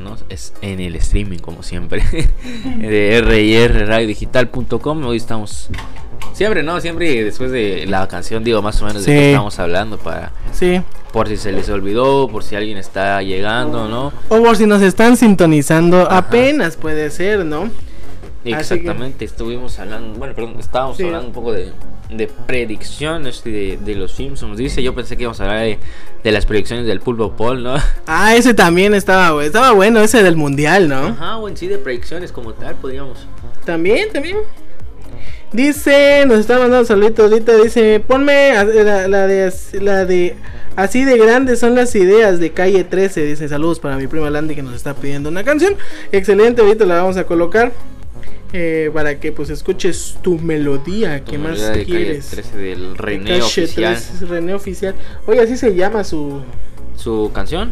¿no? Es en el streaming, como siempre. de rrradiodigital.com. Hoy estamos. Siempre, ¿no? Siempre después de la canción, digo, más o menos de qué estamos hablando para. Sí. Por si se les olvidó, por si alguien está llegando, ¿no? O por si nos están sintonizando, apenas puede ser, ¿no? Exactamente, estuvimos hablando, bueno, perdón, estábamos hablando un poco de, de predicciones de, de, los Simpsons. Dice, yo pensé que íbamos a hablar de, de las predicciones del Pulpo Paul, ¿no? Ah, ese también estaba, estaba bueno, ese del Mundial, ¿no? Ajá, bueno, sí, de predicciones como tal, podríamos. También, también. Dice, nos está mandando saluditos ahorita, dice, ponme la, la, de la de así de grandes son las ideas de calle 13, dice, saludos para mi prima Landy que nos está pidiendo una canción. Excelente, ahorita la vamos a colocar. Eh, para que pues escuches tu melodía que más quieres. 13 del René oficial. René oficial. Oye, así se llama su su canción.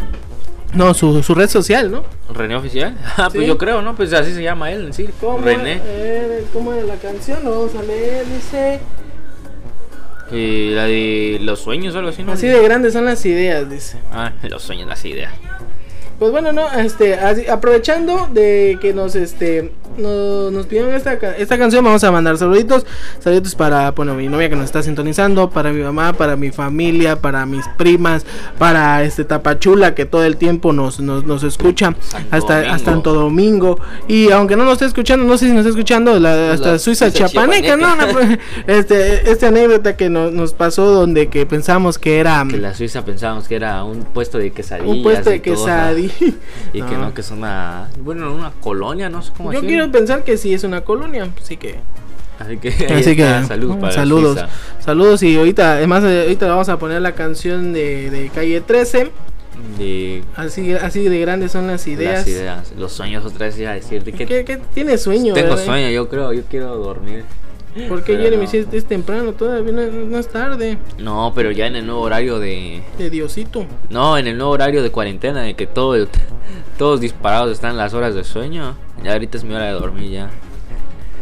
No, su, su red social, ¿no? René oficial. Ah, pues yo creo, ¿no? Pues así se llama él en sí. ¿Cómo René. Eh, ¿Cómo es la canción? Vamos a leer, dice. Eh, la de los sueños o algo así, ¿no? Así de grandes son las ideas, dice. Ah, los sueños, las ideas. Pues bueno, no, este, aprovechando de que nos, este, nos, pidieron esta, esta canción, vamos a mandar saluditos, saluditos para, bueno, mi novia que nos está sintonizando, para mi mamá, para mi familia, para mis primas, para este Tapachula que todo el tiempo nos, nos, escucha, hasta, hasta Santo Domingo, y aunque no nos esté escuchando, no sé si nos está escuchando, la, hasta Suiza, Chapaneca, ¿no? Pues, este, esta anécdota que nos, nos pasó donde que pensamos que era... Que la Suiza pensábamos que era un puesto de quesadillas. Un puesto de quesadillas. Y que no, que es una. Bueno, una colonia, no sé cómo Yo quiero pensar que sí es una colonia, así que. Así que, así que saludos, saludos, saludos y ahorita, además eh, ahorita vamos a poner la canción de, de calle 13. De... Así, así de grandes son las ideas. Las ideas, los sueños otra vez iba a decirte que... ¿Qué, qué tienes sueño? Tengo sueño, yo creo, yo quiero dormir. Porque Jeremy, si es, temprano, todavía no, es tarde. No, pero ya en el nuevo horario de. De Diosito. No, en el nuevo horario de cuarentena, de que todo, todos disparados están las horas de sueño. Ya ahorita es mi hora de dormir ya.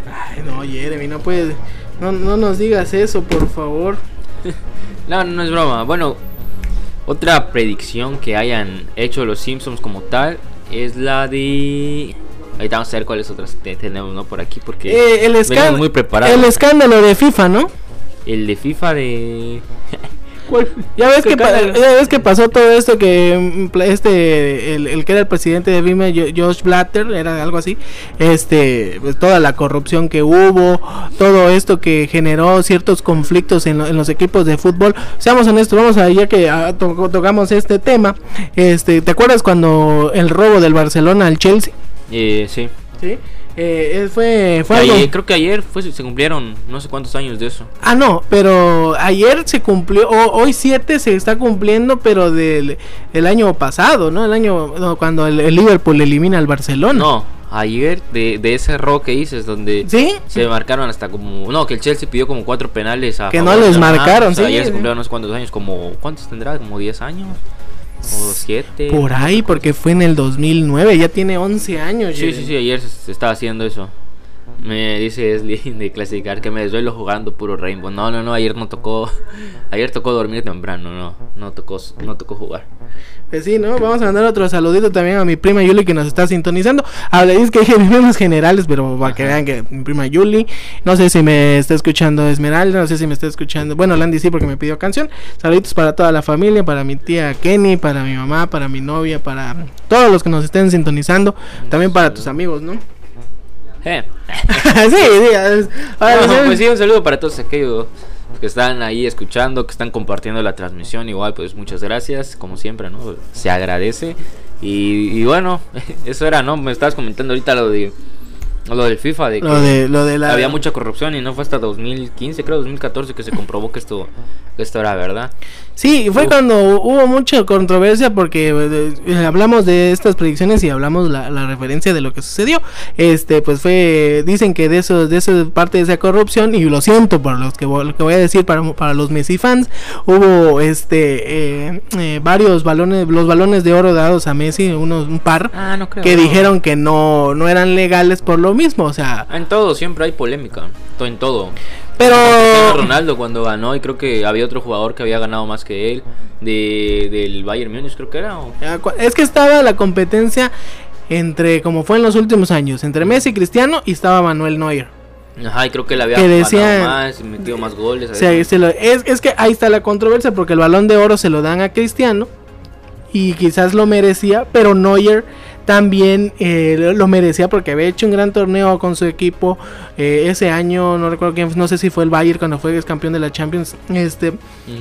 Ay, no, Jeremy, no puedes. No, no nos digas eso, por favor. no, no es broma. Bueno, otra predicción que hayan hecho los Simpsons como tal es la de. Ahorita vamos a ver cuáles otras tenemos ¿no? por aquí porque eh, el muy preparados. El escándalo de FIFA, ¿no? El de FIFA de Ya ves que ya ves que pasó todo esto que mm, este el, que era el presidente de Vime Josh Blatter era algo así este pues toda la corrupción que hubo todo esto que generó ciertos conflictos en, los equipos de fútbol seamos honestos vamos a ya que tocamos este tema este te acuerdas cuando el robo del Barcelona al Chelsea eh, sí. Sí. Eh, fue, fue creo que ayer fue, se cumplieron no sé cuántos años de eso. Ah, no, pero ayer se cumplió, hoy 7 se está cumpliendo, pero del el año pasado, ¿no? El año cuando el, Liverpool elimina al Barcelona. No, ayer de, de ese error que dices, donde ¿Sí? se marcaron hasta como. No, que el Chelsea pidió como cuatro penales a. Que no les marcaron, sí. Ayer se cumplieron no sé cuántos años, como. ¿Cuántos tendrá? Como 10 años. O 7. Por ahí, porque fue en el 2009, ya tiene 11 años. Sí, sí, sí, ayer se estaba haciendo eso. Me dice Esli de clasificar que me desvelo jugando puro Rainbow. No, no, no, ayer no tocó. Ayer tocó dormir temprano, no, no tocó, no tocó jugar. Pues sí, ¿no? Vamos a mandar otro saludito también a mi prima Yuli que nos está sintonizando. es que hay menos generales, pero para que vean que mi prima Yuli. No sé si me está escuchando Esmeralda, no sé si me está escuchando. Bueno, Landy sí, porque me pidió canción. Saluditos para toda la familia, para mi tía Kenny, para mi mamá, para mi novia, para todos los que nos estén sintonizando. También para tus amigos, ¿no? Eh. sí, sí. pues sí, un saludo para todos aquellos que están ahí escuchando, que están compartiendo la transmisión. Igual, pues muchas gracias, como siempre, ¿no? Se agradece. Y, y bueno, eso era, ¿no? Me estabas comentando ahorita lo de lo del FIFA, de que lo de, la... había mucha corrupción y no fue hasta 2015, creo 2014 que se comprobó que esto, que esto era verdad. Sí, fue cuando hubo mucha controversia porque eh, eh, hablamos de estas predicciones y hablamos la, la referencia de lo que sucedió. Este, pues fue, dicen que de eso, de eso parte de esa corrupción y lo siento por los que, lo que voy a decir para, para los Messi fans, hubo este eh, varios balones, los balones de oro dados a Messi, unos un par, ah, que dijeron que no, no eran legales por lo mismo, o sea. En todo siempre hay polémica, en todo. Pero Ronaldo cuando ganó y creo que había otro jugador que había ganado más que él de, del Bayern Múnich creo que era o- cu- Es que estaba la competencia entre, como fue en los últimos años, entre Messi y Cristiano y estaba Manuel Neuer. Ajá, y creo que le había Que ganado decían- más y metido más goles. O sea, se lo- es, es que ahí está la controversia porque el balón de oro se lo dan a Cristiano y quizás lo merecía, pero Neuer también eh, lo- merecía porque había hecho un gran torneo con su equipo eh, ese año, no recuerdo quién, no sé si fue el Bayern cuando fue campeón de la Champions, este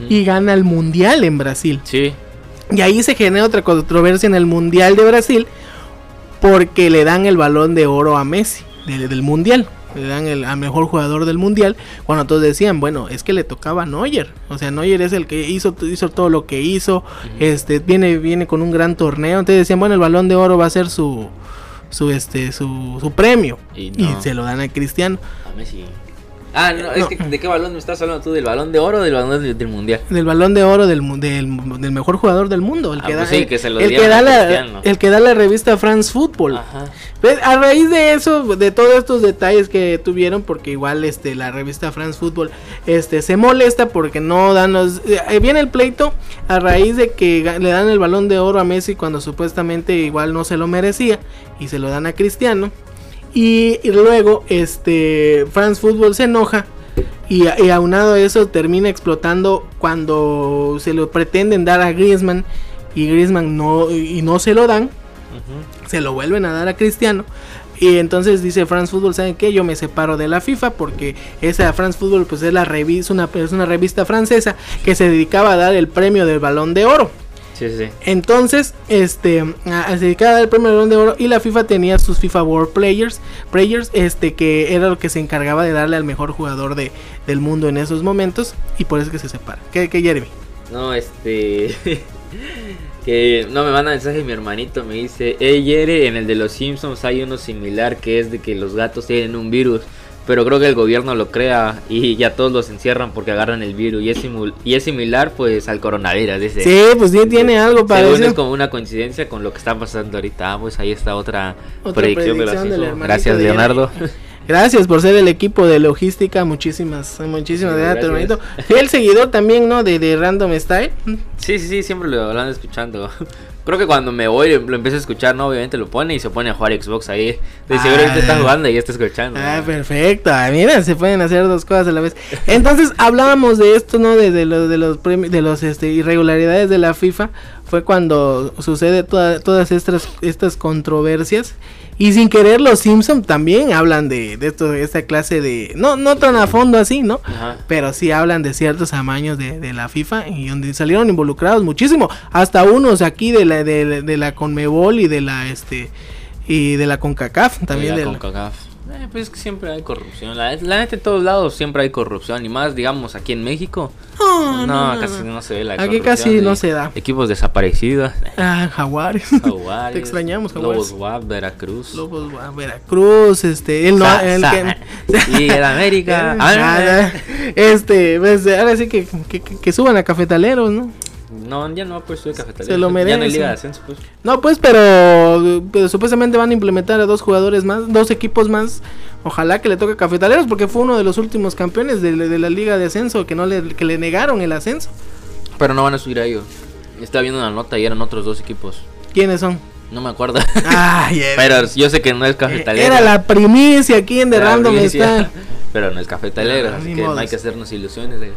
y gana el mundial en Brasil. Sí, Y ahí se genera otra controversia en el Mundial de Brasil porque le dan el balón de oro a Messi de- del Mundial. Le dan el al mejor jugador del Mundial. Cuando todos decían, bueno, es que le tocaba a Neuer. O sea, Neuer es el que hizo, hizo todo lo que hizo. Este, viene, viene con un gran torneo. Entonces decían, bueno, el balón de oro va a ser su, su, este, su, su premio. Y se lo dan a Cristiano. a Messi. Ah, no, es No. que ¿de qué balón me estás hablando tú? ¿Del balón de oro o del balón del, del mundial? Del balón de oro del, del, del mejor jugador del mundo. El Ah, que, pues da, sí, que se lo el, que da la, el que da la revista France Football. Ajá. Pues, A raíz de eso, de todos estos detalles que tuvieron, porque igual este la revista France Football este se molesta porque no dan los eh, viene el pleito a raíz de que le dan el balón de oro a Messi cuando supuestamente igual no se lo merecía y se lo dan a Cristiano y, y luego este France Football se enoja y, y aunado a eso termina explotando cuando se lo pretenden dar a Griezmann y Griezmann no y no se lo dan se lo vuelven a dar a Cristiano. Y entonces dice France Football, ¿saben qué? Yo me separo de la FIFA porque esa France Football pues es la revista, una, es una revista francesa que se dedicaba a dar el premio del balón de oro. Sí, sí, sí. Entonces, este, se dedicaba el premio de oro y la FIFA tenía sus FIFA World Players, players, este, que era lo que se encargaba de darle al mejor jugador de, del mundo en esos momentos y por eso es que se separa. ¿Qué, qué Jeremy? No, este. que no me manda mensaje mi hermanito. Me dice: Hey, Yere, en el de los Simpsons hay uno similar que es de que los gatos tienen un virus. Pero creo que el gobierno lo crea y ya todos los encierran porque agarran el virus. Y es, simul- y es similar, pues, al coronavirus. Dice. Sí, pues sí tiene algo Según parecido. es como una coincidencia con lo que está pasando ahorita. Ah, pues ahí está otra, Otra predicción, de predicción Simpsons. hermanito Gracias, de Leonardo. Gracias por ser el equipo de logística. Muchísimas, muchísimas Sí, gracias, hermanito. Fiel seguidor también, ¿no? De, de Random Style. Sí, sí, sí, siempre lo, ando escuchando. Creo que cuando me voy lo empiezo a escuchar, ¿no? Obviamente lo pone y se pone a jugar Xbox ahí. De seguro ahorita está Ah. jugando y ya está escuchando. Ah, ¿no? perfecto. Ah, mira, se pueden hacer dos cosas a la vez. Entonces, hablábamos de esto, ¿no? De, de los de los de los este, irregularidades de la FIFA. Fue cuando sucede toda- todas estas estas controversias. Y sin querer los Simpson también hablan de, de esto, de esta clase de no no tan a fondo así, ¿no? Ajá. Pero sí hablan de ciertos amaños de, de la FIFA y donde salieron involucrados muchísimo. Hasta unos aquí de la, de, la- de la Conmebol y de la este y de la CONCACAF también. De la la- CONCACAF. Eh, pues es que siempre hay corrupción. La, la neta en todos lados siempre hay corrupción. Y más, digamos, aquí en México. No, No, no, casi no. no se ve la Aquí casi no se da. Equipos desaparecidos. Ah, jaguares. Jaguares. Te extrañamos, jaguares. Lobos WAP, Veracruz. Lobos, ah, Veracruz, este, el no, Sa- el sa- que Y el América. Ah, este, pues ahora sí que, que- que suban a cafetaleros, ¿no? No, ya no, pues soy cafetalero. Se lo Ya no hay merecen. liga de ascenso, pues. No, pues, pero, pero supuestamente van a implementar a dos jugadores más, dos equipos más. Ojalá que le toque a Cafetaleros porque fue uno de los últimos campeones de, de la liga de ascenso que no le, que le negaron el ascenso. Pero no van a subir a ellos. Estaba viendo una nota y eran otros dos equipos. ¿Quiénes son? No me acuerdo. Pero yo sé que no es cafetalero. era la primicia aquí en The Random está. Pero no es cafetalero, así que no hay que hacernos ilusiones de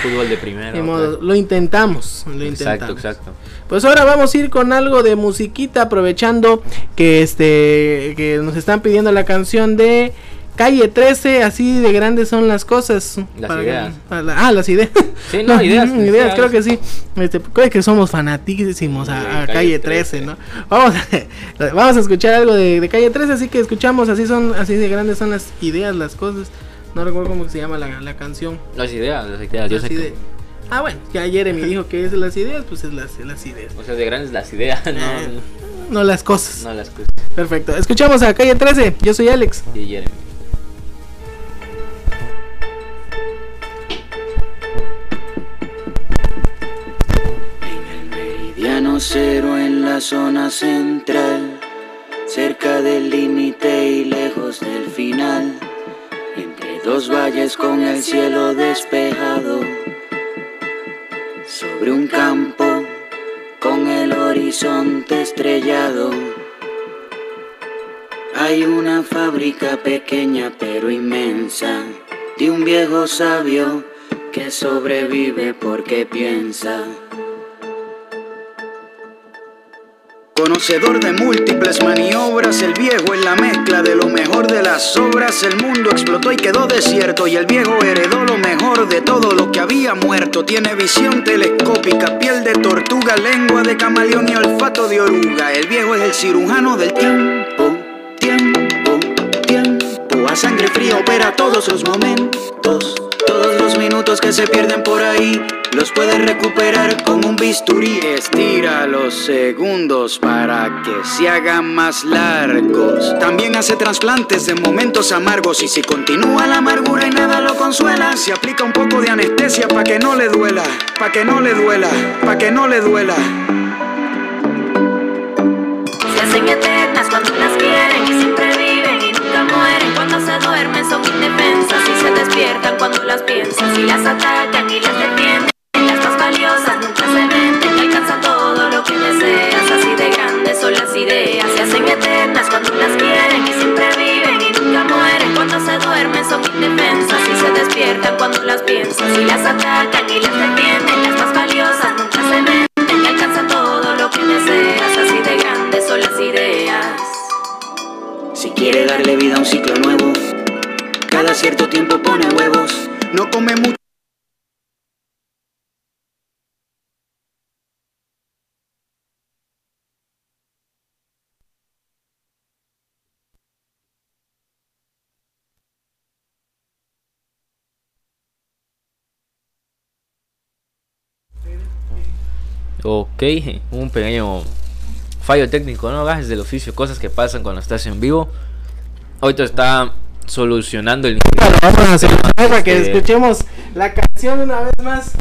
fútbol de primera. Modo, lo intentamos, lo intentamos. Exacto, exacto. Pues ahora vamos a ir con algo de musiquita, aprovechando que este que nos están pidiendo la canción de Calle 13, así de grandes son las cosas. Las Para- ideas. para la- ah, las ideas. Sí, no, ideas, ideas. creo que sí. Este, creo que somos fanatísimos a Calle Calle 13, ¿no? Vamos, a- vamos a escuchar algo de, de Calle 13, así que escuchamos, así son, así de grandes son las ideas, las cosas. No recuerdo cómo se llama la, la canción. Las ideas, las ideas. Yo Las sé que- ide- Ah, bueno, ya Jeremy dijo que es las ideas, pues es las, las ideas. O sea, de grandes las ideas, no, Eh, no las cosas. no las cosas. Perfecto. Escuchamos a Calle 13. Yo soy Alex. Y Jeremy. Meridiano cero en la zona central, cerca del límite y lejos del final. Dos valles con el cielo despejado, sobre un campo con el horizonte estrellado. Hay una fábrica pequeña pero inmensa de un viejo sabio que sobrevive porque piensa. Conocedor de múltiples maniobras, el viejo en la mezcla de lo mejor de las obras. El mundo explotó y quedó desierto, y el viejo heredó lo mejor de todo lo que había muerto. Tiene visión telescópica, piel de tortuga, lengua de camaleón y olfato de oruga. El viejo es el cirujano del tiempo, tiempo, tiempo. A sangre fría opera todos los momentos. Todos los minutos que se pierden por ahí los puedes recuperar con un bisturí. Estira los segundos para que se hagan más largos. También hace trasplantes de momentos amargos y si continúa la amargura y nada lo consuela, se aplica un poco de anestesia para que no le duela, para que no le duela, para que no le duela. Se hacen eternas cuando las quieren y siempre viven y nunca mueren. Cuando se duermen son indefensas y se despiertan cuando las piensas y las atacan y las defienden. Las más valiosas nunca se venden, alcanzan todo lo que deseas. Así de grandes son las ideas, se hacen eternas cuando las quieren y siempre viven y nunca mueren. Cuando se duermen son indefensas y se despiertan cuando las piensas y las atacan y las defienden. Las más valiosas nunca se venden, quiere darle vida a un ciclo nuevo, cada cierto tiempo pone huevos. No come mucho. Ok, un pequeño fallo técnico, ¿no? Gajes del oficio, cosas que pasan cuando estás en vivo. Ahorita está solucionando el Bueno, vamos a hacer para que Este, escuchemos la canción una vez más.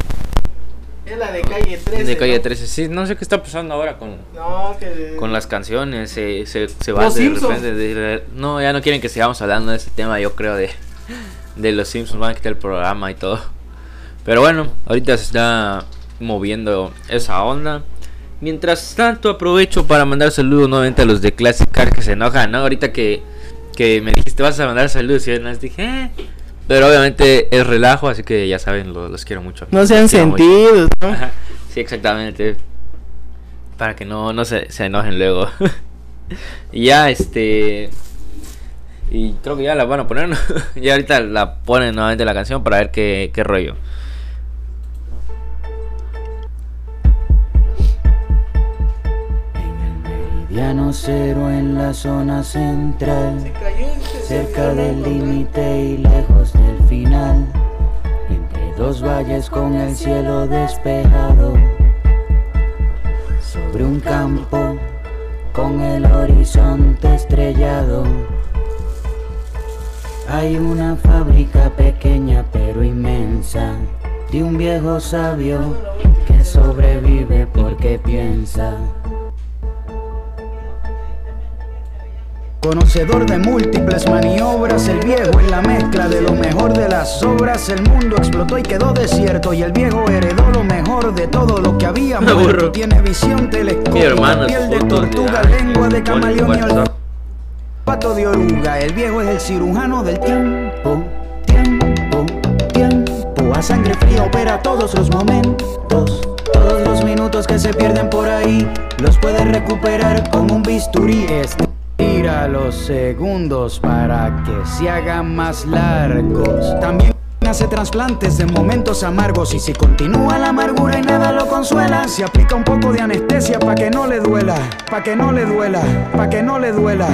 Es la de calle 13. de calle ¿no? 13. Sí, no sé qué está pasando ahora con, No, que. con las canciones. Se, se, se Los de Simpson. repente. de- no, ya no quieren que sigamos hablando de ese tema, yo creo, de, de los Simpsons. Van a quitar el programa y todo. Pero bueno, ahorita se está moviendo esa onda. Mientras tanto, aprovecho para mandar saludos nuevamente a los de Classic Car que se enojan, ¿no? Ahorita que, que me dijiste vas a mandar saludos y yo les dije, "Eh". Pero obviamente es relajo, así que ya saben, lo- los, quiero mucho. No sean Los sentidos, ¿no? Sí, exactamente. Para que no, no se, se enojen luego. y ya, este. Y creo que ya la van a poner, ¿no? ya ahorita la ponen nuevamente la canción para ver qué, qué rollo. Meridiano cero en la zona central. cerca del límite y lejos del final, entre dos valles con el cielo despejado, sobre un campo con el horizonte estrellado. Hay una fábrica pequeña pero inmensa de un viejo sabio que sobrevive porque piensa. Conocedor de múltiples maniobras, el viejo en la mezcla de lo mejor de las obras. El mundo explotó y quedó desierto, y el viejo heredó lo mejor de todo lo que había Me muerto. aburro. Tiene visión telescópica, hermano piel de tortuga, lengua de camaleón y olfato de oruga. El viejo es el cirujano del tiempo, tiempo, tiempo. A sangre fría opera todos los momentos. Todos los minutos que se pierden por ahí los puedes recuperar con un bisturí. Los segundos para que se hagan más largos. También hace trasplantes de momentos amargos y si continúa la amargura y nada lo consuela, se aplica un poco de anestesia para que no le duela, para que no le duela, para que no le duela.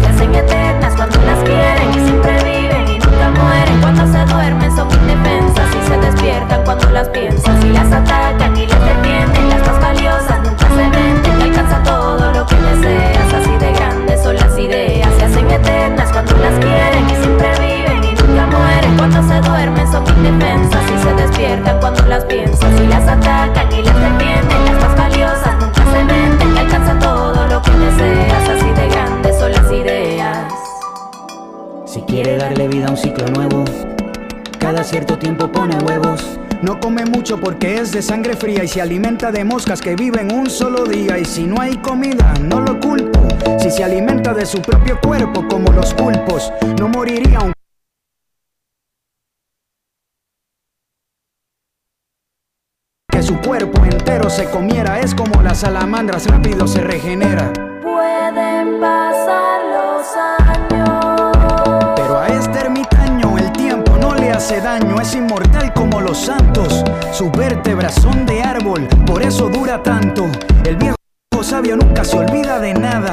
Se hacen eternas cuando las quieren y siempre viven y nunca mueren. Cuando se duermen son indefensas y se despiertan cuando las piensas y las atacan y las defienden. se duermen son indefensas y se despiertan cuando las piensas y las atacan y las defienden. Las más valiosas nunca se venden y alcanzan todo lo que deseas. Así de grandes son las ideas. Si quiere darle vida a un ciclo nuevo, cada cierto tiempo pone huevos. No come mucho porque es de sangre fría y se alimenta de moscas que viven un solo día. Y si no hay comida, no lo culpo. Si se alimenta de su propio cuerpo como los pulpos, no moriría un su cuerpo entero se comiera. Es como las salamandras, rápido se regenera. Pueden pasar los años. Pero a este ermitaño el tiempo no le hace daño, es inmortal como los santos. Sus vértebras son de árbol, por eso dura tanto. El viejo sabio nunca se olvida de nada.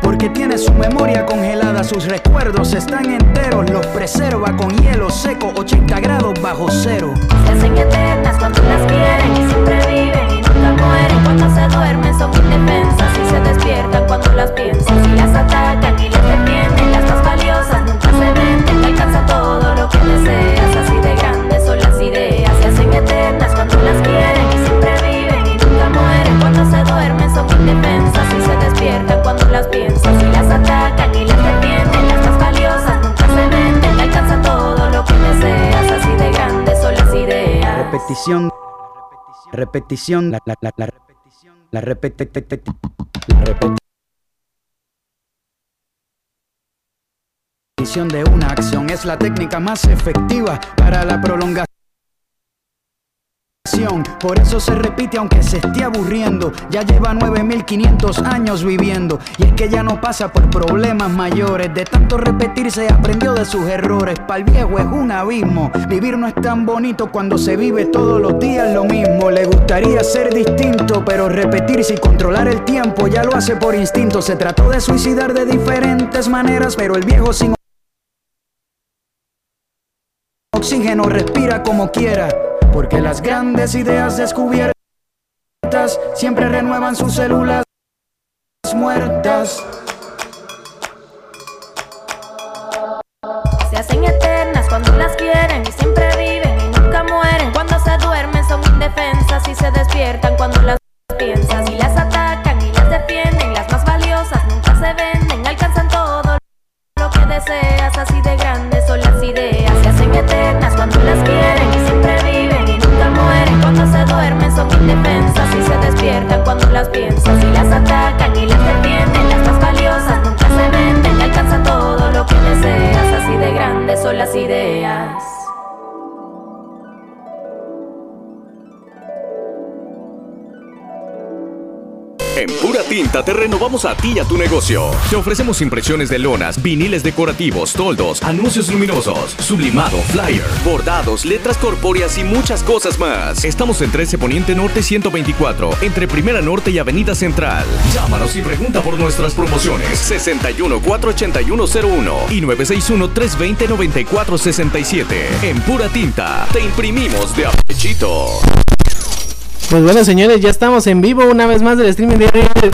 Porque tiene su memoria congelada, sus recuerdos están enteros, los preserva con hielo seco, 80 grados bajo cero. Se hacen eternas repetición, la, la, la, la repetición, la te, la repetición de una acción es la técnica más efectiva para la prolongación. Por eso se repite aunque se esté aburriendo. Ya lleva 9500 años viviendo. Y es que ya no pasa por problemas mayores. De tanto repetir se aprendió de sus errores. Para el viejo es un abismo. Vivir no es tan bonito cuando se vive todos los días lo mismo. Le gustaría ser distinto, pero repetirse y controlar el tiempo ya lo hace por instinto. Se trató de suicidar de diferentes maneras, pero el viejo sin oxígeno respira como quiera. Porque las grandes ideas descubiertas siempre renuevan sus células muertas. Se hacen eternas cuando las quieren y siempre viven y nunca mueren. Cuando se duermen son indefensas y se despiertan cuando las piensas. Y las atacan y las defienden, las más valiosas nunca se venden. Alcanzan todo lo que deseas, así de grandes Te renovamos a ti y a tu negocio. Te ofrecemos impresiones de lonas, viniles decorativos, toldos, anuncios luminosos, sublimado, flyer, bordados, letras corpóreas y muchas cosas más. Estamos en 13 Poniente Norte 124, entre Primera Norte y Avenida Central. Llámanos y pregunta por nuestras promociones. 61 48101 y 961 320 9467. En Pura Tinta te imprimimos de apechito. Pues bueno, señores, ya estamos en vivo una vez más del streaming de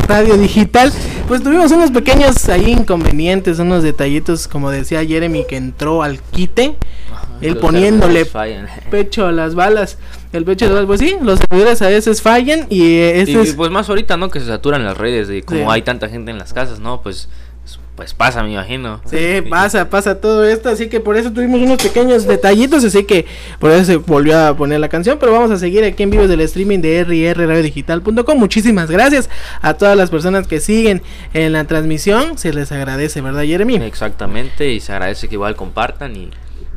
Radio Digital. Pues tuvimos unos pequeños ahí inconvenientes, unos detallitos, como decía Jeremy, que entró al quite. Él Los poniéndole pecho a las balas. El pecho a las balas, pues sí, los servidores a veces fallan y eh, este Y es... pues más ahorita, ¿no? Que se saturan las redes y como Sí. hay tanta gente en las casas, ¿no? Pues, pues pasa, me imagino. Sí, pasa, pasa todo esto, así que por eso tuvimos unos pequeños detallitos, así que por eso se volvió a poner la canción, pero vamos a seguir aquí en vivo del streaming de rrradiodigital.com. Muchísimas gracias a todas las personas que siguen en la transmisión, se les agradece, ¿verdad, Jeremy? Exactamente, y se agradece que igual compartan y,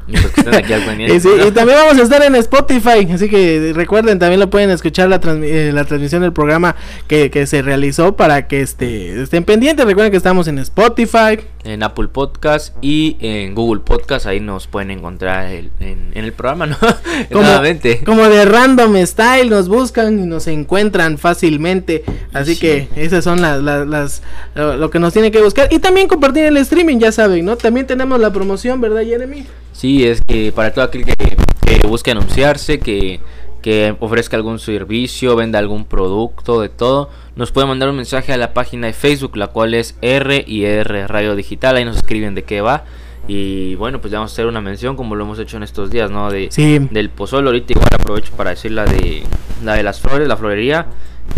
y aquí sí, también vamos a estar en Spotify, así que recuerden, también lo pueden escuchar la, transmi- eh, la transmisión del programa que, que se realizó para que este, estén pendientes. Recuerden que estamos en Spotify, En Apple Podcast y en Google Podcast, ahí nos pueden encontrar el- en, en el programa, ¿no? como, Nuevamente. como de random style nos buscan y nos encuentran fácilmente así Sí. que esas son las, las, las- lo, lo que nos tienen que buscar y también compartir el streaming ya saben no también tenemos la promoción verdad Jeremy Sí, es que para todo aquel que, que busque anunciarse, que, que ofrezca algún servicio, venda algún producto, de todo, nos puede mandar un mensaje a la página de Facebook, la cual es R y R Radio Digital, ahí nos escriben de qué va. Y bueno, pues le vamos a hacer una mención como lo hemos hecho en estos días, ¿no? De, Sí. Del pozol, ahorita igual aprovecho para decir la de, la de las flores, la florería.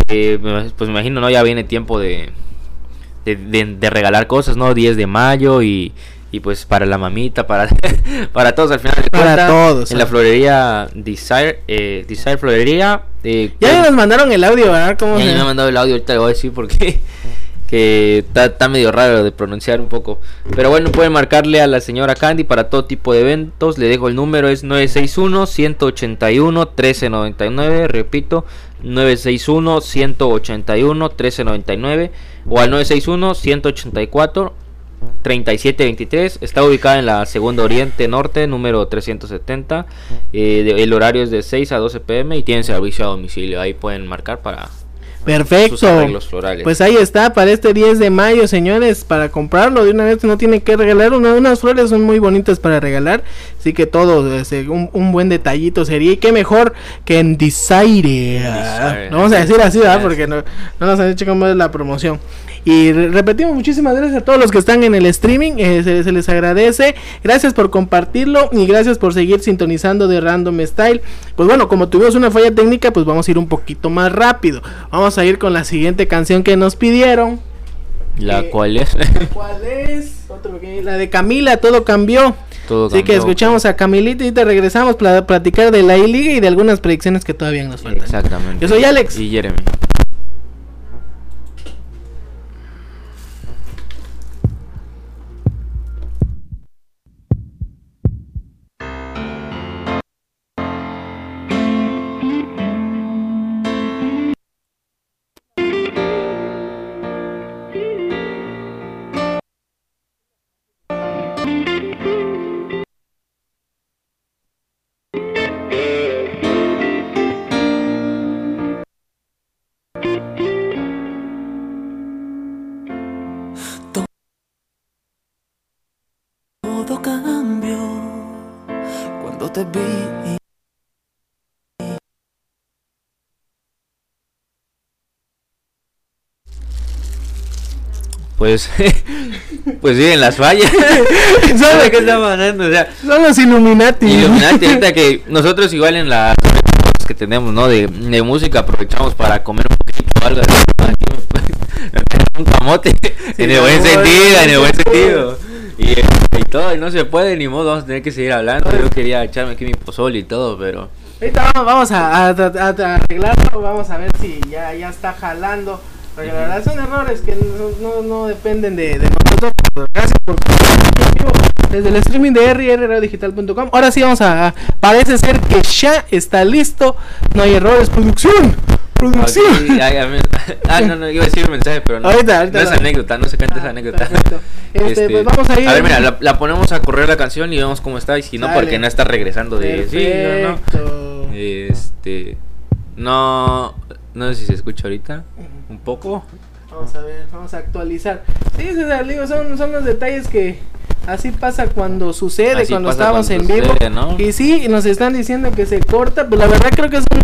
Eh, pues me imagino, ¿no? Ya viene tiempo de, de, de- de regalar cosas, ¿no? 10 de mayo y, Y pues para la mamita, para, para todos al final de Para cuentas, todos, En la ah. florería Desire, eh, Desire Florería. Eh, Ya nos mandaron el audio, ¿verdad? ¿Cómo ya se- me ha mandado el audio, ahorita le voy a decir porque que está, está medio raro de pronunciar un poco. Pero bueno, pueden marcarle a la señora Candy para todo tipo de eventos. Le dejo el número, es 961-181-1399. Repito, 961-181-1399. O al 961-184. 3723 está ubicada en la segunda oriente norte número 370 eh, de- el horario es de 6 a 12 pm y tienen servicio a domicilio ahí pueden marcar para sus Perfecto. arreglos florales. Pues ahí está, para este 10 de mayo, señores, para comprarlo de una vez, no tienen que regalar, una, unas flores son muy bonitas para regalar, así que todo, este, un, un buen detallito sería, y qué mejor que en Desire. Lo vamos a decir así, ¿verdad? Porque no, no nos han dicho cómo es la promoción. Y re- repetimos, muchísimas gracias a todos los que están en el streaming, eh, se, se les agradece, gracias por compartirlo y gracias por seguir sintonizando de Random Style. Pues bueno, como tuvimos una falla técnica, pues vamos a ir un poquito más rápido. Vamos a ir con la siguiente canción que nos pidieron. la eh, cual es ¿Cuál es? Otro pequeño- la de Camila, todo cambió. Todo Así que escuchamos a Camilita y te regresamos para platicar de la I-Liga y de algunas predicciones que todavía nos faltan. exactamente Yo soy Alex. y Jeremy pues pues sí en las fallas ¿Sabe qué está pasando? O sea, Son los Illuminati. Illuminati, ahorita que nosotros igual en las cosas que tenemos, ¿no? De, de música aprovechamos para comer un poquito o algo un camote, en el buen sentido, en el buen sentido. Y, eh, y todo, y no se puede, ni modo, vamos a tener que seguir hablando. Yo quería echarme aquí mi pozole y todo, pero... Ahorita vamos, vamos a, a- a- a arreglarlo, vamos a ver si ya, ya está jalando. Porque la verdad son errores que no, no, no dependen de, de nosotros. Gracias por desde el streaming de rrradiodigital.com. Ahora sí vamos a, a- Parece ser que ya está listo. No hay errores. Producción. Producción. Ok, ay, a mí- ah, no, no, iba a decir un mensaje, pero no. Ahorita, ahorita no es anécdota, no se canta esa Ah, anécdota. perfecto. Este, pues vamos a ir- ver, mira, la, la ponemos a correr la canción y vemos cómo está. Y si no, porque no está regresando de. Sí, no, no. Perfecto. Este. No. No sé si se escucha ahorita. Un poco. Vamos a ver, vamos a actualizar. Sí, César, digo, son, son los detalles que así pasa cuando sucede, Así cuando estamos cuando en vivo. sucede, ¿no? Y sí, nos están diciendo que se corta, pues la verdad creo que es un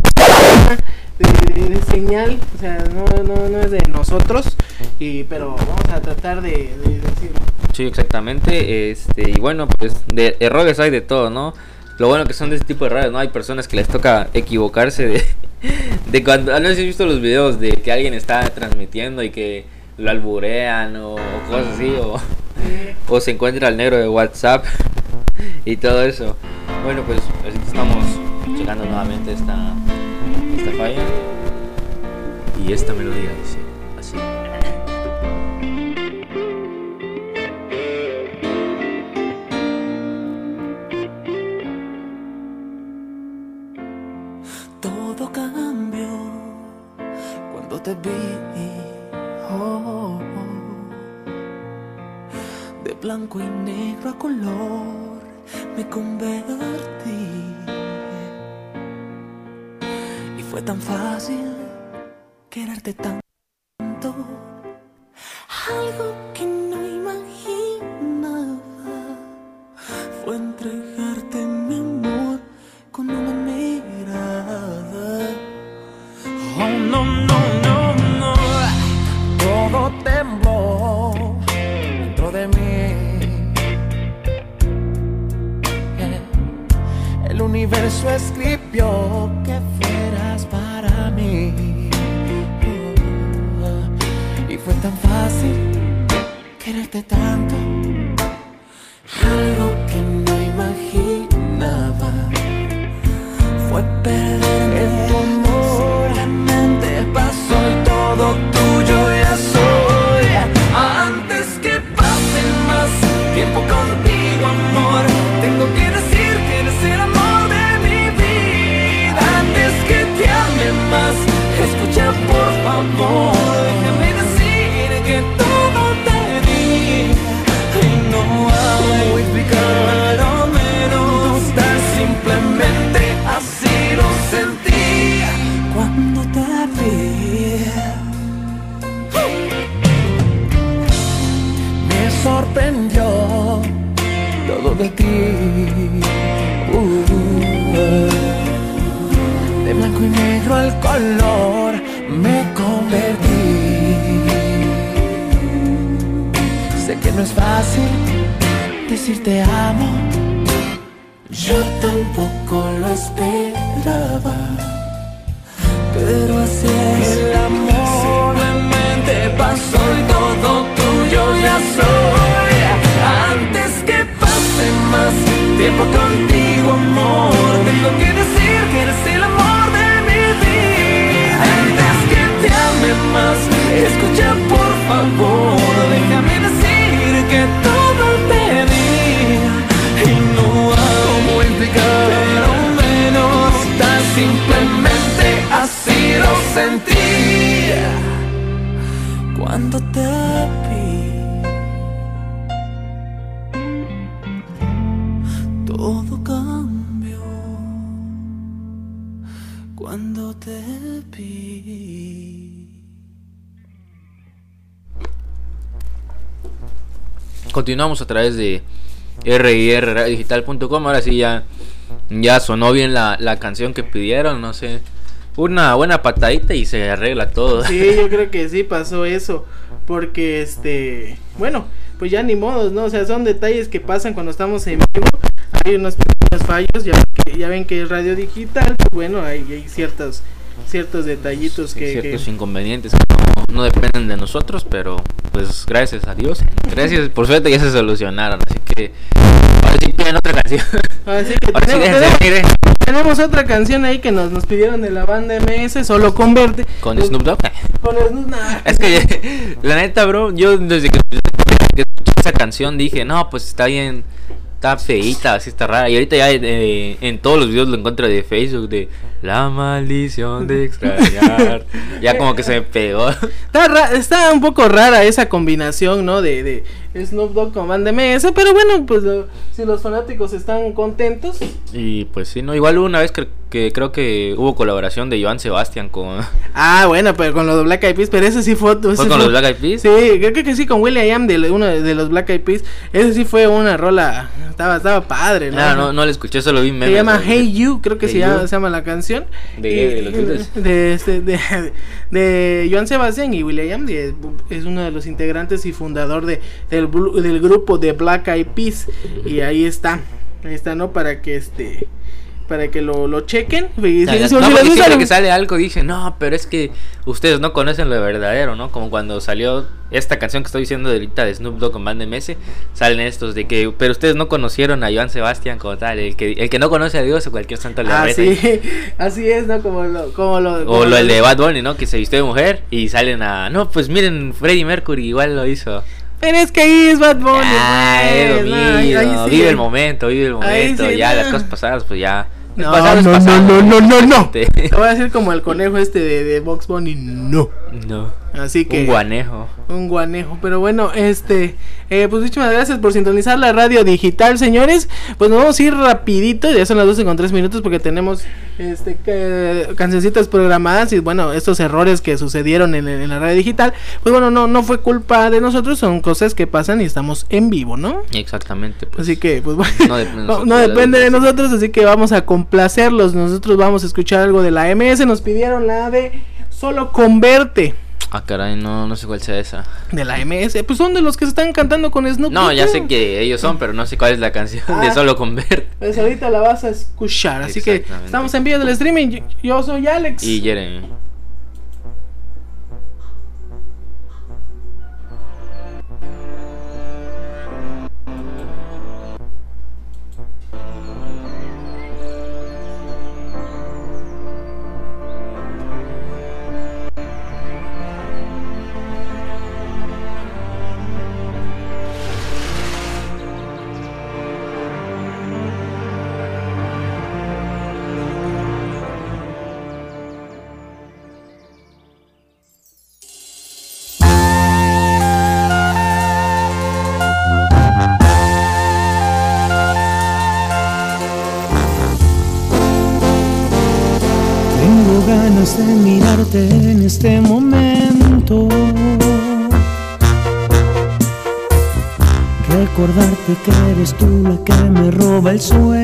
de- de señal, o sea, no, no, no es de nosotros, y pero vamos a tratar de, de decirlo. Sí, exactamente. Este. Y bueno, pues de errores hay de todo, ¿no? Lo bueno que son de este tipo de radios, ¿no? Hay personas que les toca equivocarse de, de cuando... si has visto los videos de que alguien está transmitiendo y que lo alburean o, o cosas así, o, o se encuentra el negro de WhatsApp y todo eso. Bueno, pues ahorita estamos checando nuevamente esta, esta falla. Y esta melodía dice cuando te vi. Oh, de blanco y negro a color me convertí. Y fue tan fácil quererte tanto. Algo que no imaginaba fue entregarte mi amor con una mirada. Oh, no, no. universo escribió que fueras para mí. Y fue tan fácil quererte tanto, algo que no imaginaba fue perderme en tu te amo. Yo tampoco lo esperaba. Pero así es el amor. Simplemente pasó y todo tuyo ya soy. Antes que pase más tiempo contigo, amor, tengo que decir que eres el amor de mi vida. Antes que te ame más, escucha por favor, Continuamos a través de RIRRadiodigital.com. Ahora sí ya, ya sonó bien la, la canción que pidieron, no sé. Una buena patadita y se arregla todo. Sí, yo creo que sí pasó eso. Porque este. Bueno, pues ya ni modos, ¿no? O sea, son detalles que pasan cuando estamos en vivo. Hay unos pequeños fallos. Ya, que- ya ven que es radio digital. pues bueno, hay, hay ciertos, ciertos detallitos que. que- ciertos inconvenientes que no, no dependen de nosotros, pero pues gracias a Dios, gracias por suerte ya se solucionaron, así que ahora sí piden otra canción. Así que Ahora sí tenemos, déjense tenemos- otra canción ahí que nos, nos pidieron de la banda MS. Solo converte. con Snoop Dogg. Con Snoop nah. Es que la neta, bro, yo desde que escuché esa canción dije, no, pues está bien, está feita, así está rara. Y ahorita ya eh, en todos los videos lo encuentro de Facebook de la maldición de extrañar. ya como que se me pegó. Está, ra- está un poco rara esa combinación, ¿no? De, de Snoop Dogg con Band MS, pero bueno, pues lo- si los fanáticos están contentos. Y pues sí, no, igual hubo una vez que, que creo que hubo colaboración de Joan Sebastián con... Ah, bueno, pero con los Black Eyed Peas, pero ese sí fue... ese ¿Fue con los Black Eyed Peas? Sí, creo que, que sí, con William de uno de, los Black Eyed Peas. Ese sí fue una rola, estaba, estaba padre, ¿no? No, no, no le escuché, solo vi Se memes. llama ¿no? Hey You, creo que Hey se, llama, se llama la canción. De- Y- de los Beatles. de, este, de, de Joan Sebastián y William es, es uno de los integrantes y fundador de, del, del grupo de Black Eyed Peas. Y ahí está, ahí está, ¿no? Para que este para que lo, lo chequen. Y si- No, si les gusta que sale algo dije, no, pero es que ustedes no conocen lo verdadero, ¿no? Como cuando salió esta canción que estoy diciendo de ahorita de Snoop Dogg con Band MS, salen estos de que, pero ustedes no conocieron a Joan Sebastián como tal, el que, el que no conoce a Dios o cualquier santo le Ah, sí, así es, ¿no? Como lo, como lo, como O lo lo- el de Bad Bunny, ¿no? Que se vistió de mujer y salen a, no, pues miren, Freddie Mercury igual lo hizo. Pero es que ahí es Bad Bunny. Ah, es lo no, sí. vive el momento, vive el momento, sí, ya no. las cosas pasadas, pues ya. No, no, no, no, no, no, no. Te- Te voy a decir como el conejo este de, de Box Bunny, no. No. Así que. Un guanejo. Un guanejo. Pero bueno, este. eh, pues muchísimas gracias por sintonizar la radio digital, señores. Pues nos vamos a ir rapidito. Ya son las 12 con 3 minutos porque tenemos este cancioncitas programadas. Y bueno, estos errores que sucedieron en, en la radio digital. Pues bueno, no, no fue culpa de nosotros. Son cosas que pasan y estamos en vivo, ¿no? Exactamente. Pues. Así que, pues bueno, No depende de no, no depende nosotros, así que vamos a complacerlos. Nosotros vamos a escuchar algo de la MS. Nos pidieron la de Solo Converte Ah, caray, no, no sé cuál sea esa. de la MS. Pues son de los que se están cantando con Snoop. No, ya ¿no? sé que ellos son, pero no sé cuál es la canción de Ah. Solo Convert. Pues ahorita la vas a escuchar. Así que estamos en vivo del streaming. Yo, yo soy Alex. Y Jeremy. En este momento. Recordarte que eres tú la que me roba el sueño.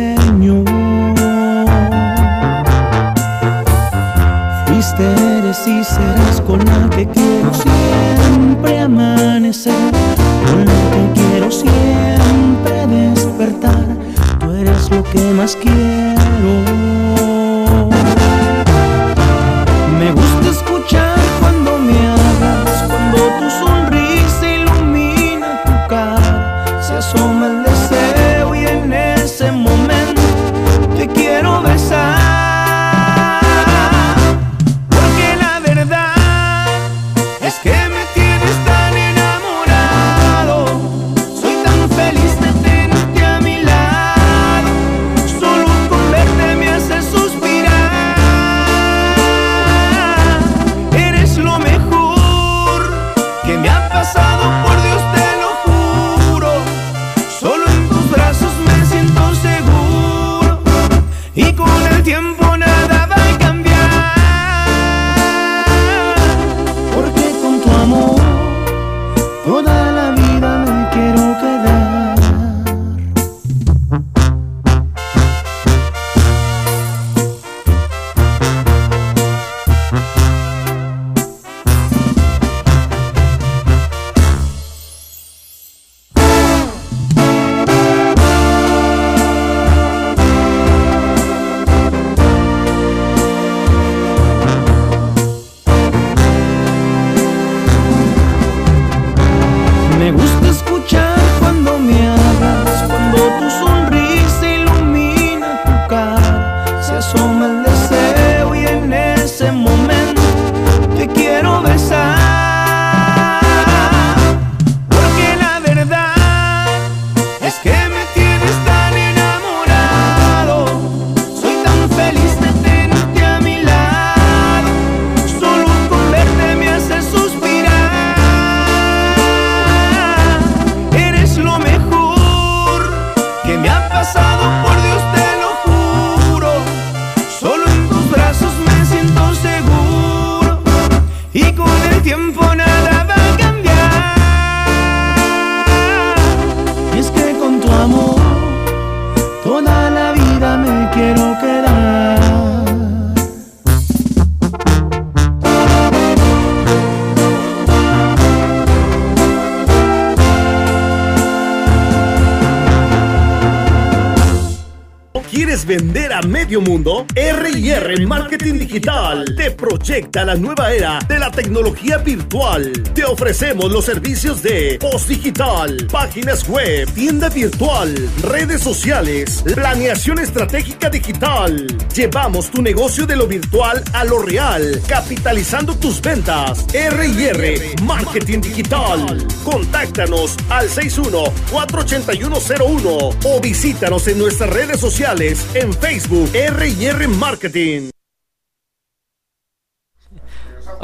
Medio mundo? R&R Marketing Digital te proyecta la nueva era de la tecnología virtual. Te ofrecemos los servicios de post digital, páginas web, tienda virtual, redes sociales, planeación estratégica digital. Llevamos tu negocio de lo virtual a lo real, capitalizando tus ventas. R&R Marketing Digital. Contáctanos al 61-48101 o visítanos en nuestras redes sociales en Facebook R&R Marketing.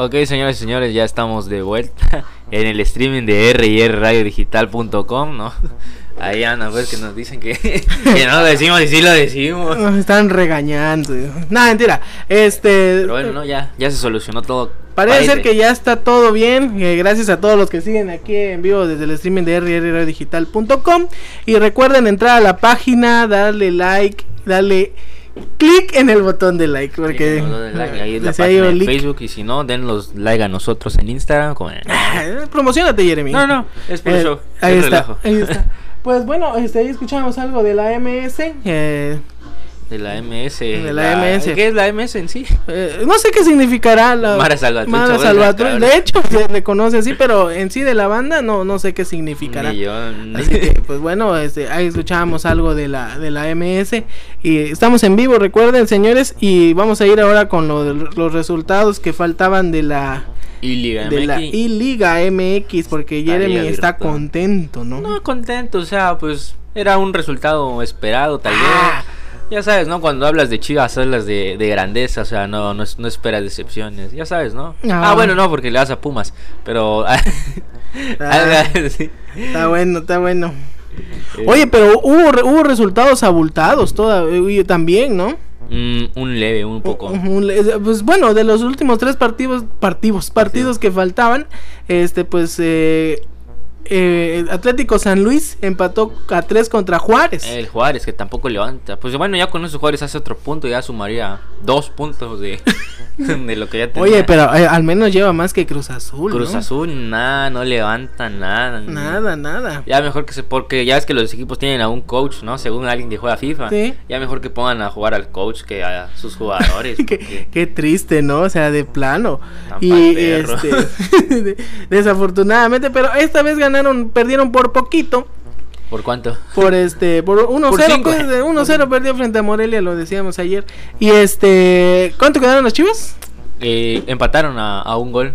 Ok, señores y señores, ya estamos de vuelta en el streaming de rradiodigital.com, ¿no? Ahí andan, pues, que nos dicen que, que no lo decimos y sí lo decimos. Nos están regañando. Nada, mentira. Este. Pero bueno, no, ya, ya se solucionó todo. Parece ser que ya está todo bien. eh, gracias a todos los que siguen aquí en vivo desde el streaming de rrdigital.com. Y recuerden entrar a la página, darle like, darle clic en el botón de like. Porque No, no, den like, ahí es la página de. Facebook y si no, den los like a nosotros en Instagram. Como en- Ah, Promocionate, Jeremy. No, no, es por Eh, eso. Ahí es está, relajo. ahí está. Pues bueno, este, ahí escuchamos algo de la MS. eh, De la MS. De la MS. ¿Qué es la MS en sí? eh, no sé qué significará la Mara Salvatrucha, Mara Salvatrucha. De hecho, se le conoce así, pero en sí de la banda no, no sé qué significará. Así que, pues bueno, este, ahí escuchábamos algo de la, de la MS y estamos en vivo, recuerden señores, y vamos a ir ahora con lo los resultados que faltaban de la, Y Liga de la MX. I-Liga MX, porque Jeremy Liga está contento, ¿no? No, contento, o sea, pues era un resultado esperado, tal Ah. Ya sabes, ¿no? Cuando hablas de Chivas, hablas de, de grandeza, o sea, no, no, es- no esperas decepciones, ya sabes, ¿no? Ah. Ah, bueno, no, porque le das a Pumas, pero... Ah. sí. Está bueno, está bueno. Eh, Oye, pero hubo, hubo resultados abultados toda, también, ¿no? Mm, un leve, un poco. Un- pues bueno, de los últimos tres partidos, partidos, partidos que faltaban, este, pues eh, eh, Atlético San Luis empató a tres contra Juárez. El Juárez, que tampoco levanta. Pues bueno, ya con eso Juárez hace otro punto, ya sumaría dos puntos de, de lo que ya tenía. Oye, pero eh, al menos lleva más que Cruz Azul. Cruz ¿no? Azul, nada, no levanta nada. ni- Nada, nada. Ya mejor que se, porque ya es que los equipos tienen a un coach, ¿no? Según alguien que juega FIFA. Sí. Ya mejor que pongan a jugar al coach que a sus jugadores. qué, porque- qué triste, ¿no? O sea, de plano. Tan Y este de- desafortunadamente, pero esta vez ganaron, perdieron por poquito. ¿Por cuánto? Por este, por 1-0, Por cinco. pues, de 1-0 perdió frente a Morelia, lo decíamos ayer. Y este, ¿cuánto quedaron los Chivas? Eh, empataron a, a un gol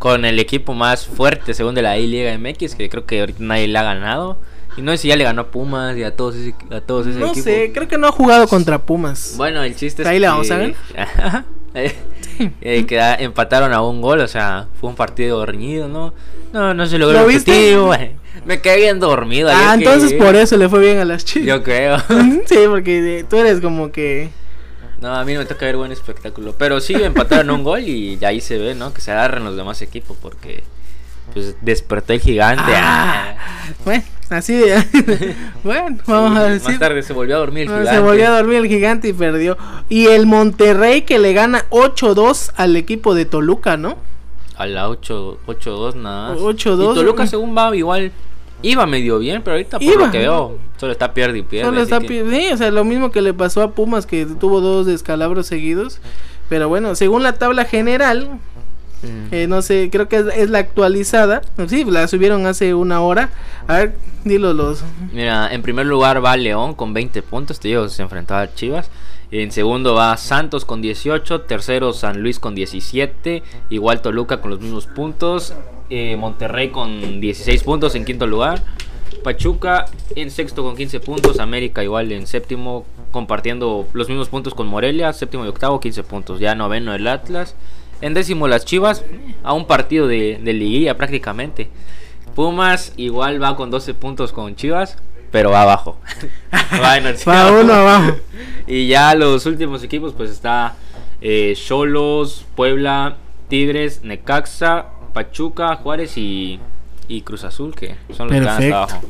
con el equipo más fuerte, según de la I-Liga MX, que creo que ahorita nadie le ha ganado. Y no sé si ya le ganó a Pumas y a todos ese, a todos ese No equipo. sé, creo que no ha jugado contra Pumas. Bueno, el chiste es Ahí le vamos a ver. Eh, que empataron a un gol, o sea, fue un partido reñido, ¿no? No, no se logró ¿Lo el objetivo. Me quedé bien dormido. ah, que- entonces por eso le fue bien a las Chivas. Yo creo. sí, porque eh, tú eres como que... No, a mí no me toca ver buen espectáculo. Pero sí empataron un gol y ahí se ve, ¿no? Que se agarran los demás equipos porque pues despertó el gigante. Ah, Ah. Bueno, así de... bueno, vamos a decir... Más tarde se volvió a dormir el gigante. se volvió a dormir el gigante y perdió. Y el Monterrey que le gana 8-2 al equipo de Toluca, ¿no? A la 8 8-2 nada. más. 8-2. Y Toluca según va igual iba medio bien, pero ahorita por Iba. lo que veo solo está pierde y pierde. Solo está que- sí, o sea, lo mismo que le pasó a Pumas que tuvo dos descalabros seguidos. Pero bueno, según la tabla general. Eh, no sé, creo que es, es la actualizada. Sí, la subieron hace una hora. A ver, dilo los. Mira, en primer lugar va León con 20 puntos, te digo, se enfrentaba a Chivas. En segundo va Santos con 18, tercero San Luis con 17, igual Toluca con los mismos puntos, eh, Monterrey con 16 puntos en quinto lugar, Pachuca en sexto con 15 puntos, América igual en séptimo compartiendo los mismos puntos con Morelia, séptimo y octavo 15 puntos, ya noveno el Atlas, en décimo las Chivas, a un partido de, de liguilla prácticamente. Pumas igual va con 12 puntos con Chivas, pero va abajo. va en el Va uno abajo. Y ya los últimos equipos, pues está eh, Cholos, Puebla, Tigres, Necaxa, Pachuca, Juárez y, y Cruz Azul, que son los que están abajo.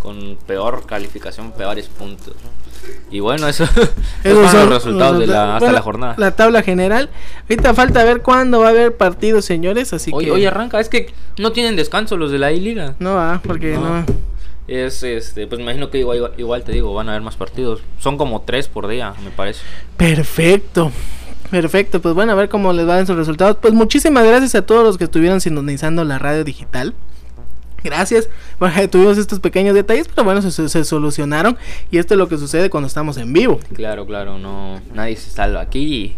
Con peor calificación, peores puntos. Y bueno, eso Esos son los resultados de la, hasta bueno, la jornada. La tabla general. Ahorita falta ver cuándo va a haber partidos, señores. Así Hoy, que. hoy arranca, es que no tienen descanso los de la I-Liga. No va, porque No. no. Es este, pues me imagino que igual, igual te digo, van a haber más partidos. Son como tres por día, me parece. Perfecto. Perfecto, pues bueno, a ver cómo les van sus resultados. Pues muchísimas gracias a todos los que estuvieron sintonizando la radio digital. Gracias. Bueno, tuvimos estos pequeños detalles, pero bueno, se, se solucionaron. Y esto es lo que sucede cuando estamos en vivo. Claro, claro, no, nadie se salva aquí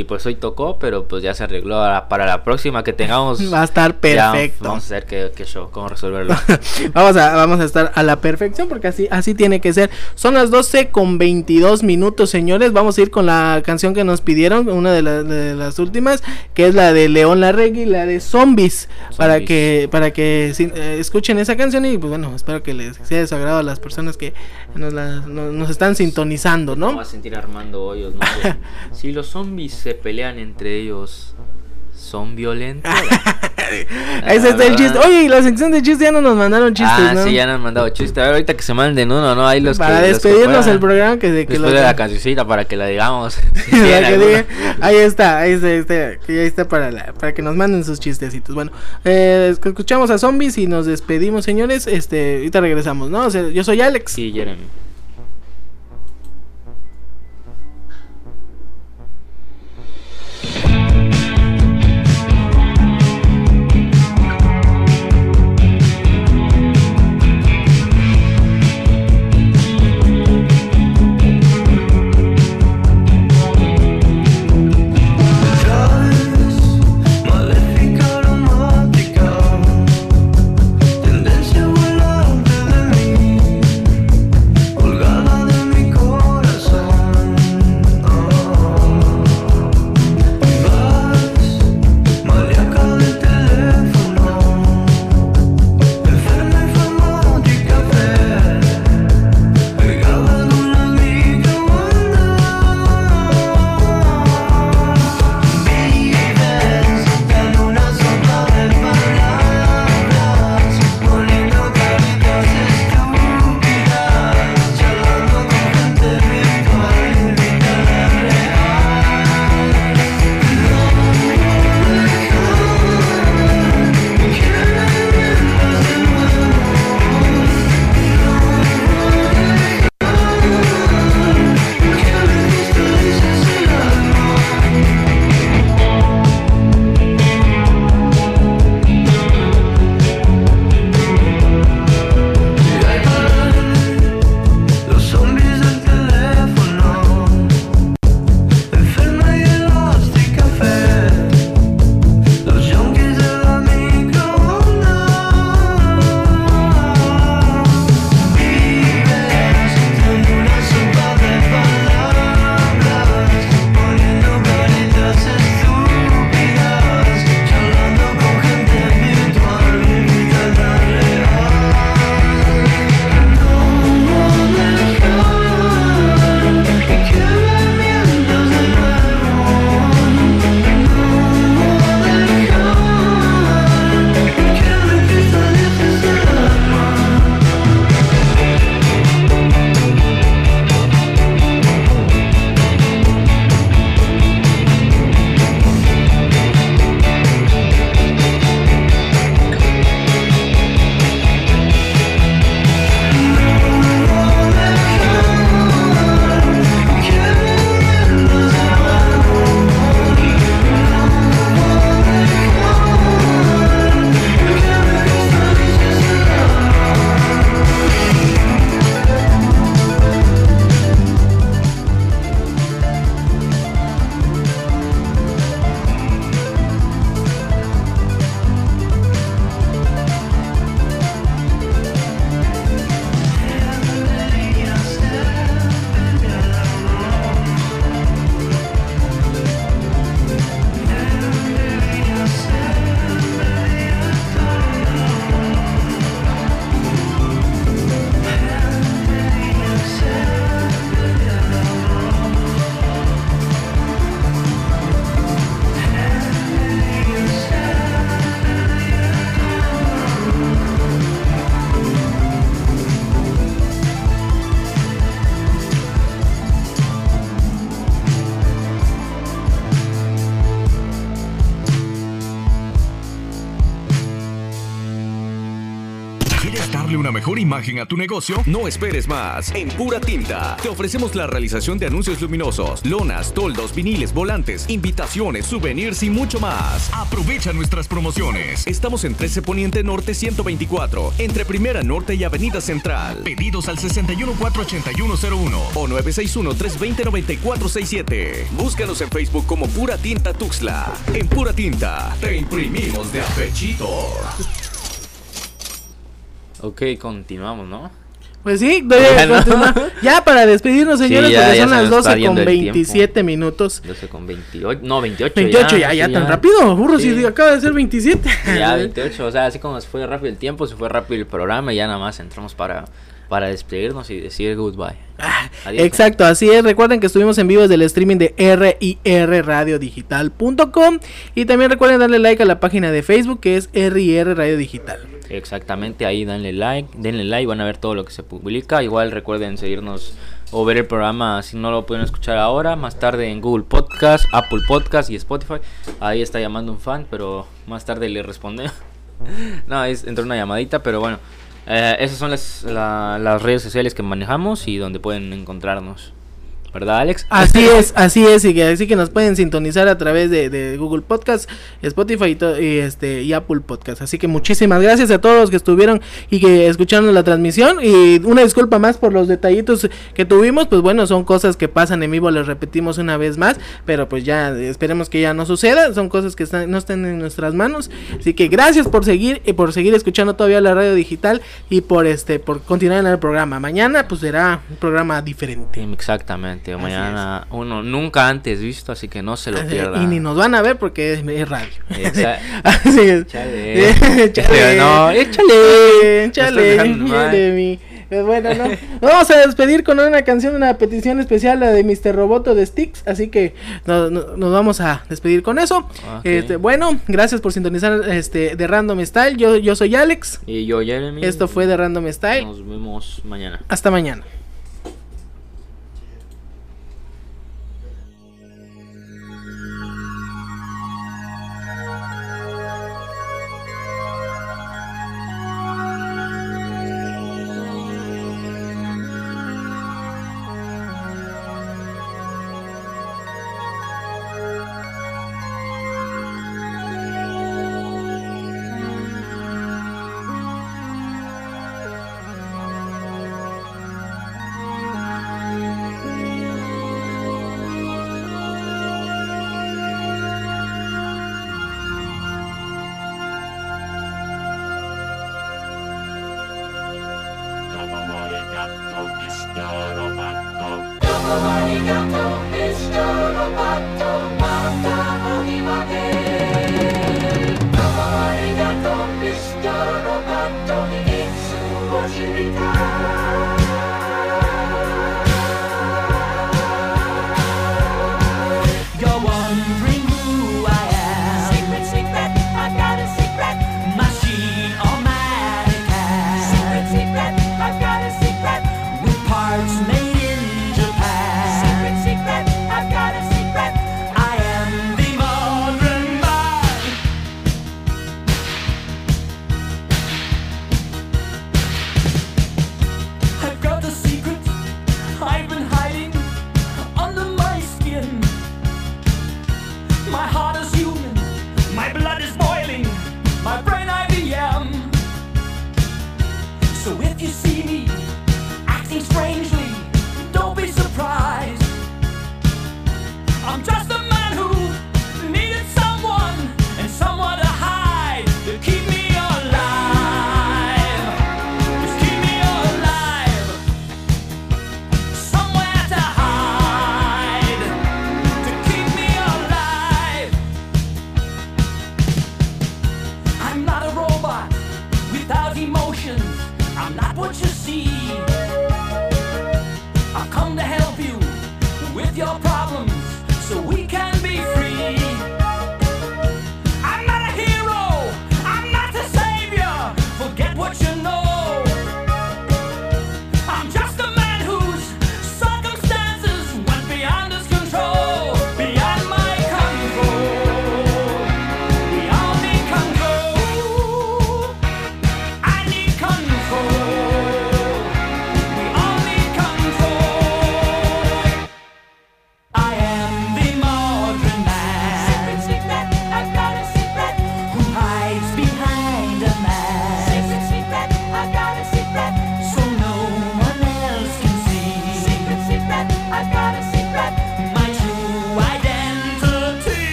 y, pues hoy tocó, pero pues ya se arregló para la próxima que tengamos. Va a estar ya perfecto. vamos a ver qué, qué show, cómo resolverlo. vamos, a, vamos a estar a la perfección porque así, así tiene que ser. Son las 12 con 22 minutos, señores. Vamos a ir con la canción que nos pidieron, una de, la- de las últimas, que es la de León Larregui, la de Zombies, para que para que eh, escuchen esa canción y pues bueno, espero que les sea de su agrado a las personas que nos, la- nos, nos están sintonizando, No ¿no? va a sentir Armando Hoyos, ¿no? Si los zombies se pelean entre ellos, ¿son violentos? Ese es el chiste. Oye, y la sección de chistes ya no nos mandaron chistes, ah, ¿no? sí, ya nos han mandado chistes. A ver, ahorita que se manden uno, ¿no? Ahí los para que, los que despedirnos el programa que, de que Después lo- de la cancioncita para que la digamos. Si que ahí está, ahí está, ahí está, ahí está para, la- para que nos manden sus chistecitos. Bueno, eh, escuchamos a zombies y nos despedimos, señores. Este, ahorita regresamos, ¿no? O sea, yo soy Alex. Sí, Jeremy. Imagen a tu negocio? No esperes más. En Pura Tinta te ofrecemos la realización de anuncios luminosos, lonas, toldos, viniles, volantes, invitaciones, souvenirs y mucho más. Aprovecha nuestras promociones. Estamos en 13 Poniente Norte 124, entre Primera Norte y Avenida Central. Pedidos al 6148101 o 961-320-9467. Búscanos en Facebook como Pura Tinta Tuxla. En Pura Tinta te imprimimos de apechito. Ok, continuamos, ¿no? Pues sí, de- Ya, ¿no? continúa. ya para despedirnos, señores, ya- porque ya son las nos está 12 con yendo el tiempo. 27 minutos. 12 con 28. No, 28. 28 ya, ya, tan rápido, burro, Sí. si acaba de ser 27. Ya, 28. O sea, así como se fue rápido el tiempo, se fue rápido el programa y ya nada más entramos para, para despedirnos y decir goodbye. Adiós. Exacto, así es. Recuerden que estuvimos en vivo desde el streaming de RIRRadiodigital.com y también recuerden darle like a la página de Facebook que es RIR Radio Digital. Exactamente, ahí denle like, denle like, van a ver todo lo que se publica. Igual recuerden seguirnos o ver el programa si no lo pueden escuchar ahora, más tarde en Google Podcast, Apple Podcast y Spotify. Ahí está llamando un fan, pero más tarde le responde. no, es entró una llamadita, pero bueno. eh, esas son las, la- las redes sociales que manejamos y donde pueden encontrarnos. ¿Verdad, Alex? Así es, así es, y que, así que nos pueden sintonizar a través de, de Google Podcast, Spotify y, y, este, y Apple Podcast. Así que muchísimas gracias a todos los que estuvieron y que escucharon la transmisión. Y una disculpa más por los detallitos que tuvimos, pues bueno, son cosas que pasan en vivo, les repetimos una vez más, pero pues ya eh, esperemos que ya no suceda, son cosas que están, no están en nuestras manos. Así que gracias por seguir y por seguir escuchando todavía la radio digital y por este por continuar en el programa. Mañana pues será un programa diferente. Exactamente, mañana uno nunca antes visto, así que no se lo Así, pierda. Y ni nos van a ver porque es, es radio. Así es. Échale. Échale. No, échale. De mí. Pues bueno, no. Vamos a despedir con una canción, una petición especial, la de Mr. Roboto de Sticks. Así que no- no- nos vamos a despedir con eso. Este, bueno, gracias por sintonizar este de Random Style. Yo, yo soy Alex. Y yo, Jeremy. Esto fue de Random Style. Nos vemos mañana. Hasta mañana.